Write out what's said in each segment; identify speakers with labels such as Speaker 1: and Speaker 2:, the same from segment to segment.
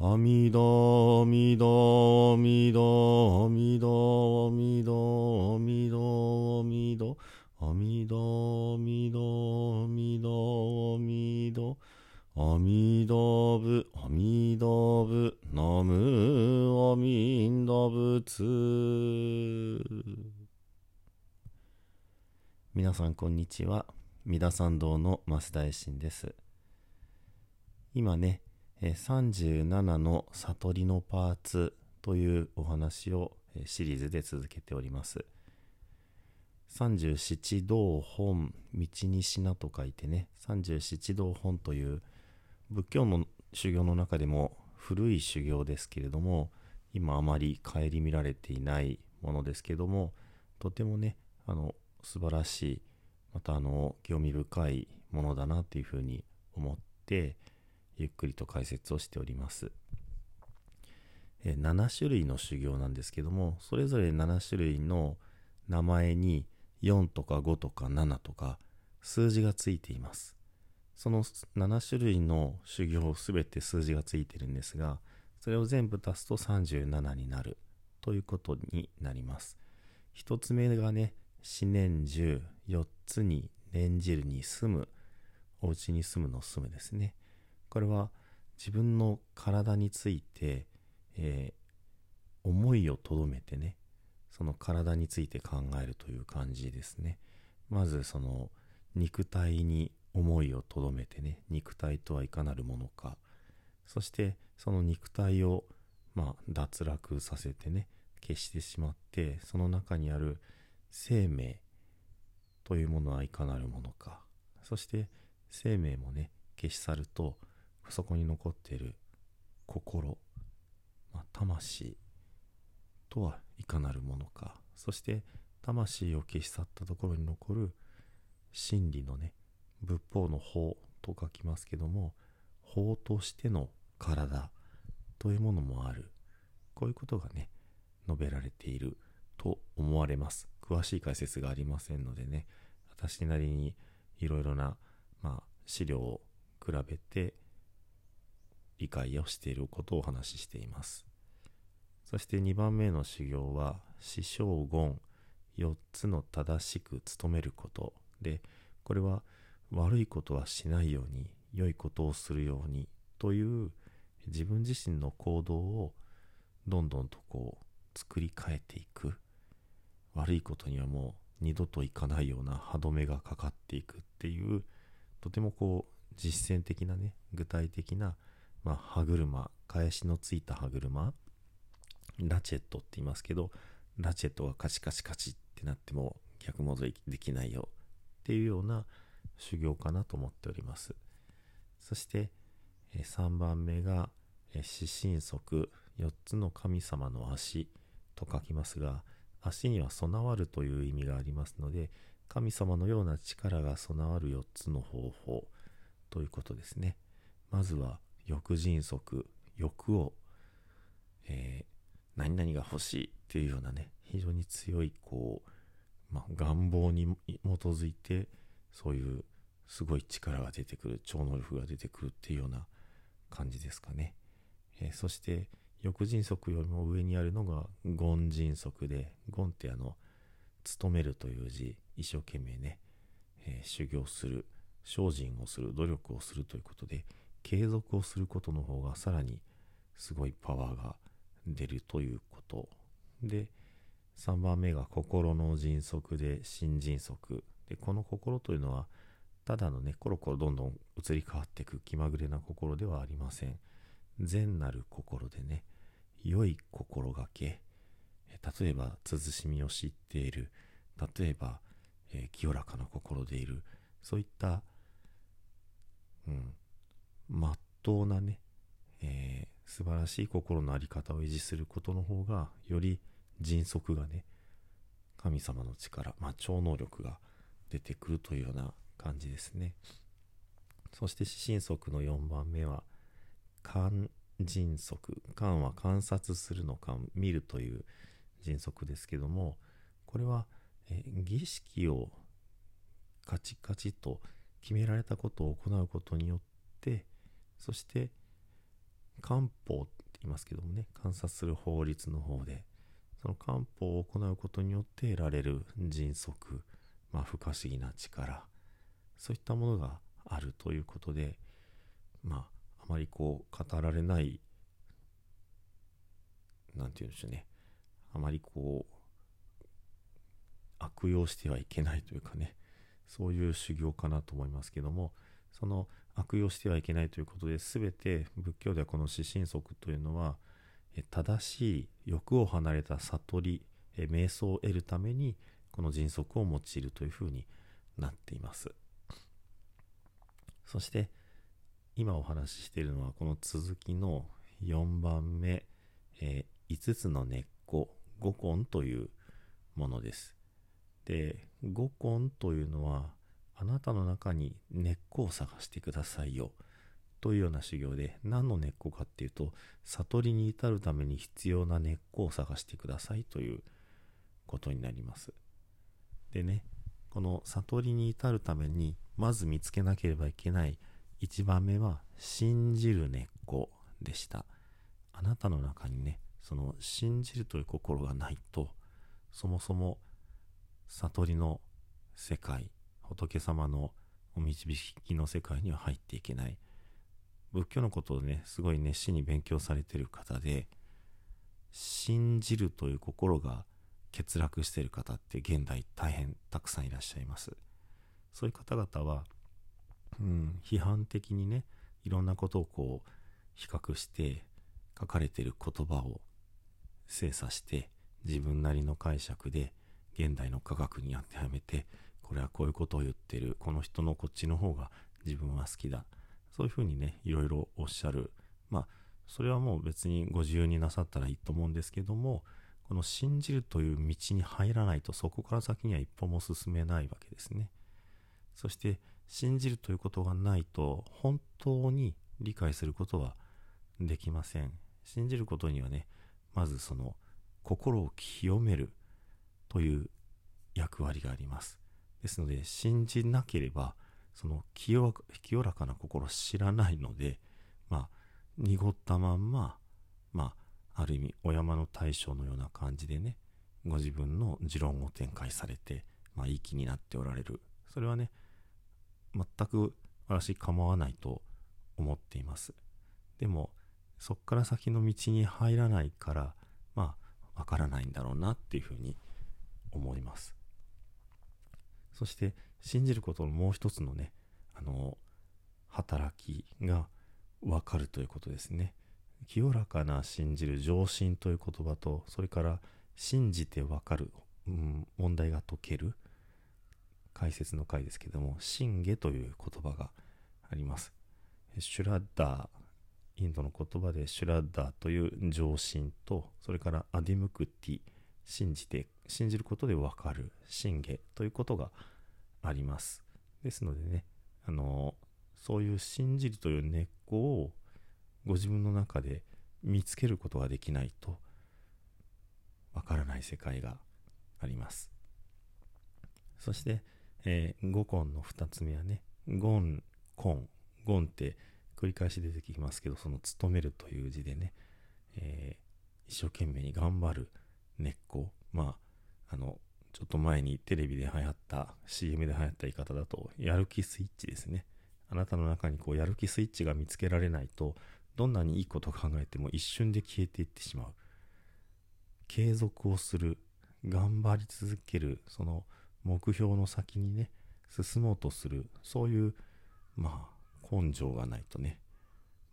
Speaker 1: 阿弥陀、阿弥陀、阿弥陀、阿弥陀、阿弥陀、阿弥陀、阿弥陀、阿弥陀、阿弥陀、阿弥陀、阿弥陀、阿弥陀仏、阿弥陀仏、ナムアミンダ仏。皆さんこんにちは。三田参道の増大臣です。今ね、37の悟りのパーツというお話をシリーズで続けております。三十七道本、道にしなと書いてね、三十七道本という仏教の修行の中でも古い修行ですけれども、今あまり顧みられていないものですけども、とてもね、あの、素晴らしい、またあの、興味深いものだなというふうに思って、ゆっくりと解説をしております。7種類の修行なんですけどもそれぞれ7種類の名前に4とか5とか7とか数字がついています。その7種類の修行すべて数字がついてるんですがそれを全部足すと37になるということになります。1つ目がね四年中4つに念じるに住むお家に住むの住むですね。これは自分の体について、えー、思いをとどめてねその体について考えるという感じですね。まずその肉体に思いをとどめてね肉体とはいかなるものか。そしてその肉体をまあ脱落させてね消してしまってその中にある生命というものはいかなるものか。そして生命もね消し去るとそこに残っている心、まあ、魂とはいかなるものか。そして魂を消し去ったところに残る真理のね仏法の法と書きますけども法としての体というものもある。こういうことがね述べられていると思われます。詳しい解説がありませんのでね私なりにいろいろな、まあ、資料を比べて理解をしていることをお話ししています。そして2番目の修行は、師匠言、4つの正しく努めることで、これは悪いことはしないように、良いことをするようにという自分自身の行動をどんどんとこう作り変えていく。悪いことにはもう二度といかないような歯止めがかかっていくっていう、とてもこう実践的なね、具体的なまあ、歯車、返しのついた歯車、ラチェットって言いますけど、ラチェットがカチカチカチってなっても逆戻りできないよっていうような修行かなと思っております。そして、3番目が、四神足、4つの神様の足と書きますが、足には備わるという意味がありますので、神様のような力が備わる4つの方法ということですね。まずは欲人足欲を、えー、何々が欲しいっていうようなね非常に強いこう、まあ、願望に基づいてそういうすごい力が出てくる超能力が出てくるっていうような感じですかね、えー、そして欲人足よりも上にあるのが権人足で権ってあの勤めるという字一生懸命ね、えー、修行する精進をする努力をするということで継続をすることの方がさらにすごいパワーが出るということ。で3番目が心の迅速で新迅速。でこの心というのはただのねコロコロどんどん移り変わっていく気まぐれな心ではありません。善なる心でね良い心がけ。例えば慎みを知っている。例えば、えー、清らかな心でいる。そういった、うん、まっとうなね、えー、素晴らしい心の在り方を維持することの方がより迅速がね神様の力、まあ、超能力が出てくるというような感じですね。そして四神足の4番目は観人足。観は観察するの観見るという人足ですけどもこれは、え儀式をカチカチと決められたことを行うことによってそして漢方って言いますけどもね観察する法律の方でその漢方を行うことによって得られる迅速、まあ、不可思議な力そういったものがあるということでまああまりこう語られない何て言うんでしょうねあまりこう悪用してはいけないというかねそういう修行かなと思いますけどもその悪用してはいけないということで全て仏教ではこの四神足というのは正しい欲を離れた悟り瞑想を得るためにこの迅速を用いるというふうになっています。そして今お話ししているのはこの続きの4番目、え、5つの根っこ五根というものです。で五根というのはあなたの中に根っこを探してくださいよ。というような修行で何の根っこかっていうと悟りに至るために必要な根っこを探してくださいということになります。でねこの悟りに至るためにまず見つけなければいけない1番目は信じる根っこでした。あなたの中にねその信じるという心がないとそもそも悟りの世界仏様のお導きの世界には入っていけない。仏教のことをねすごい熱心に勉強されてる方で信じるという心が欠落している方って現代大変たくさんいらっしゃいます。そういう方々は、うん、批判的にねいろんなことをこう比較して書かれている言葉を精査して自分なりの解釈で現代の科学に当てはめてこれはこういうことを言ってる。この人のこっちの方が自分は好きだ。そういうふうにねいろいろおっしゃる。まあそれはもう別にご自由になさったらいいと思うんですけどもこの信じるという道に入らないとそこから先には一歩も進めないわけですね。そして信じるということがないと本当に理解することはできません。信じることにはねまずその心を清めるという役割があります。ですので信じなければその清らかな心を知らないのでまあ濁ったまんままあある意味お山の大将のような感じでねご自分の持論を展開されてまあいい気になっておられる。それはね全く私構わないと思っています。でもそこから先の道に入らないからまあわからないんだろうなっていうふうに思います。そして信じることのもう一つのねあの働きが分かるということですね。清らかな信じる上信という言葉とそれから信じて分かる、うん、問題が解ける解説の回ですけども信下という言葉があります。シュラッダーインドの言葉でシュラッダーという上信とそれからアディムクティ信じて信じることで分かる信下ということがあります。ですのでねあのそういう信じるという根っこをご自分の中で見つけることができないとわからない世界があります。そして、えー、五根の2つ目はねゴンコンゴンって繰り返し出てきますけどその勤めるという字でね、えー、一生懸命に頑張る根っこ。まああのちょっと前にテレビで流行った CM で流行った言い方だとやる気スイッチですね。あなたの中にこうやる気スイッチが見つけられないとどんなにいいこと考えても一瞬で消えていってしまう。継続をする頑張り続けるその目標の先にね進もうとするそういうまあ根性がないとね、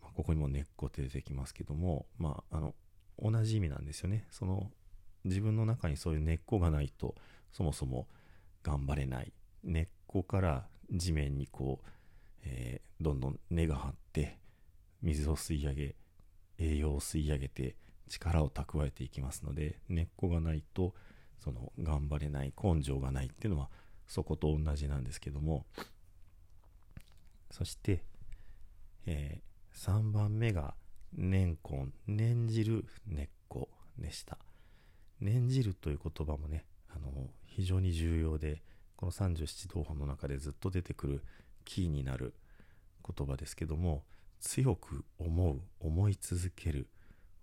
Speaker 1: まあ、ここにも根っこって出てきますけどもまああの同じ意味なんですよね。その自分の中にそういう根っこがないとそもそも頑張れない。根っこから地面にこう、えー、どんどん根が張って水を吸い上げ栄養を吸い上げて力を蓄えていきますので根っこがないとその頑張れない根性がないっていうのはそこと同じなんですけどもそして、えー、3番目が念根念じる根っこでした。念じるという言葉もねあの非常に重要でこの37道本の中でずっと出てくるキーになる言葉ですけども強く思う思い続ける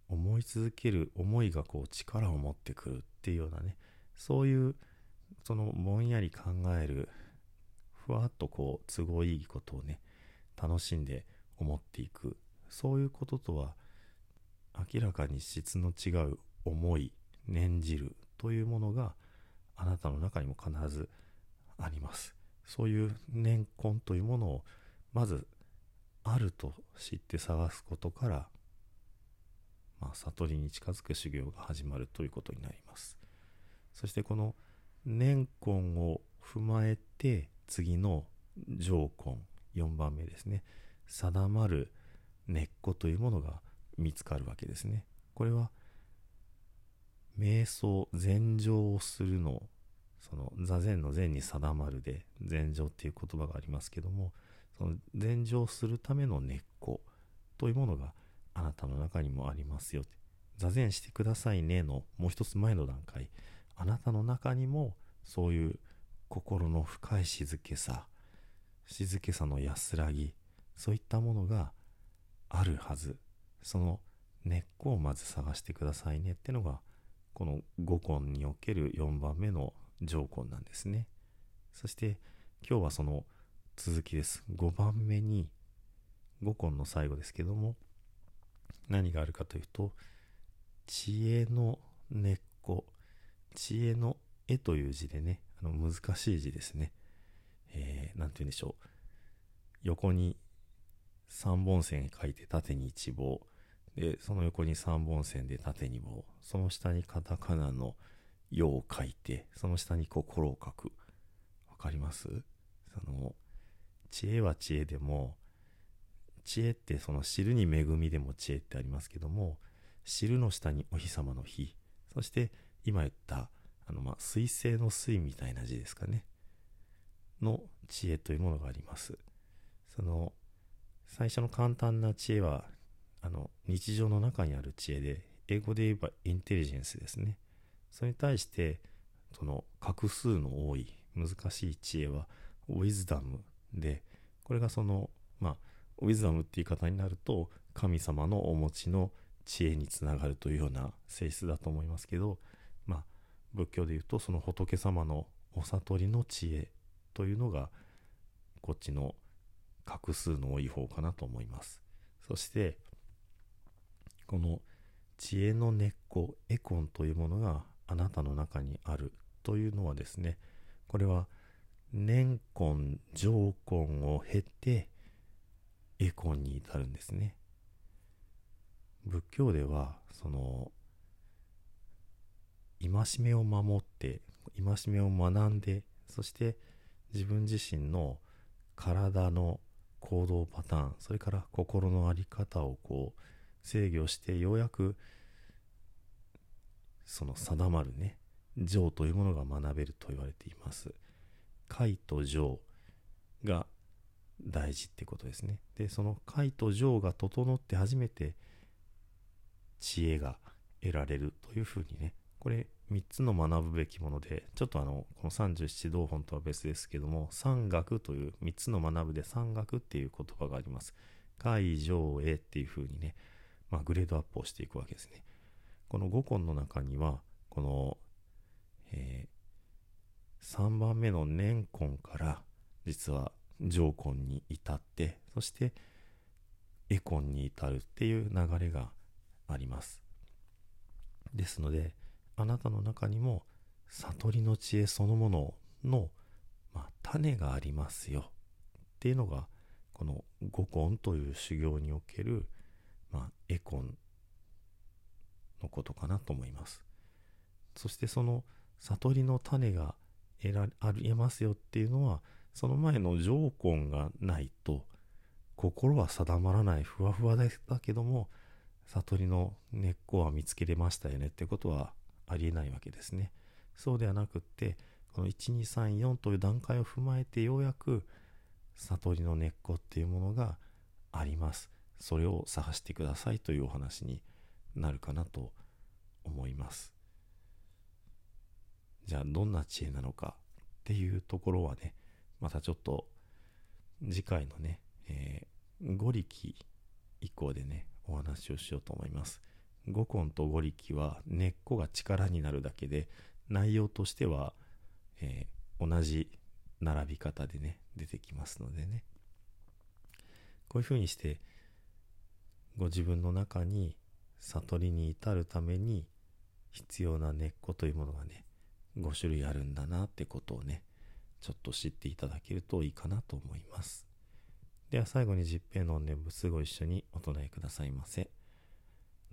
Speaker 1: 思い続ける思いがこう力を持ってくるっていうようなねそういうそのぼんやり考えるふわっとこう都合いいことをね楽しんで思っていくそういうこととは明らかに質の違う思い念じるというものがあなたの中にも必ずあります。そういう念根というものをまずあると知って探すことから、まあ、悟りに近づく修行が始まるということになります。そしてこの念根を踏まえて次の上根4番目ですね。定まる根っこというものが見つかるわけですね。これは瞑想禅情をするのその座禅の禅に定まるで禅情っていう言葉がありますけどもその禅情するための根っこというものがあなたの中にもありますよ。座禅してくださいねのもう一つ前の段階。あなたの中にもそういう心の深い静けさ静けさの安らぎそういったものがあるはず。その根っこをまず探してくださいねってのがこの五根における4番目の条根なんですね。そして今日はその続きです。5番目に五根の最後ですけども何があるかというと知恵の根っこ知恵の絵という字でねあの難しい字ですね。えー、て言うんでしょう。横に3本線書いて縦に1棒でその横に3本線で縦に棒その下にカタカナの「よ」を書いてその下に心を書く。わかります？その知恵は知恵でも知恵ってその知るに恵みでも知恵ってありますけども知るの下にお日様の日。そして今言ったあのまあ水星の水みたいな字ですかね。の知恵というものがあります。その最初の簡単な知恵はあの日常の中にある知恵で英語で言えばインテリジェンスですね。それに対してその画数の多い難しい知恵はウィズダムでこれがそのまあウィズダムっていう言い方になると神様のお持ちの知恵につながるというような性質だと思いますけどまあ仏教で言うとその仏様のお悟りの知恵というのがこっちの画数の多い方かなと思います。そしてこの知恵の根っこエコンというものがあなたの中にあるというのはですねこれは年根上根を経てエコンに至るんですね。仏教ではその戒めを守って戒めを学んでそして自分自身の体の行動パターンそれから心の在り方をこう制御してようやくその定まるね情というものが学べると言われています。解と情が大事ってことですね。でその解と情が整って初めて知恵が得られるというふうにねこれ3つの学ぶべきものでちょっとあのこの37道本とは別ですけども三学という3つの学ぶで三学っていう言葉があります。解上へっていうふうにね、まあ、グレードアップをしていくわけですね。この五根の中にはこの、えー、3番目の年根から実は上根に至ってそしてエ根に至るっていう流れがあります。ですのであなたの中にも悟りの知恵そのものの、まあ、種がありますよ。っていうのがこの五根という修行における、まあ、エコンのことかなと思いますそしてその悟りの種が得らありえますよっていうのはその前の上根がないと心は定まらないふわふわだけども悟りの根っこは見つけれましたよねってことはありえないわけですね。そうではなくってこの1234という段階を踏まえてようやく悟りの根っこっていうものがあります。それを探してくださいというお話になるかなと思います。じゃあどんな知恵なのかっていうところはねまたちょっと次回のね、えー、五力以降でね、お話をしようと思います。五根と五力は根っこが力になるだけで、内容としては、えー、同じ並び方でね、出てきますのでね。こういうふうにして、ご自分の中に悟りに至るために必要な根っこというものがね、5種類あるんだなってことをね、ちょっと知っていただけるといいかなと思います。では最後に十平の念仏ご一緒にお唱えくださいませ。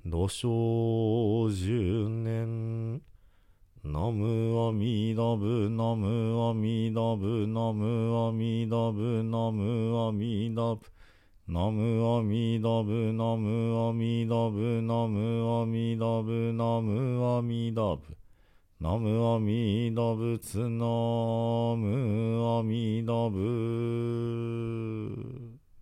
Speaker 1: 土生十年ナムアミダブナムアミダブナムアミダブナムアミダブナムアミダブナムアミダブナムアミダブナムアミダブナムアミダブツナムアミダブ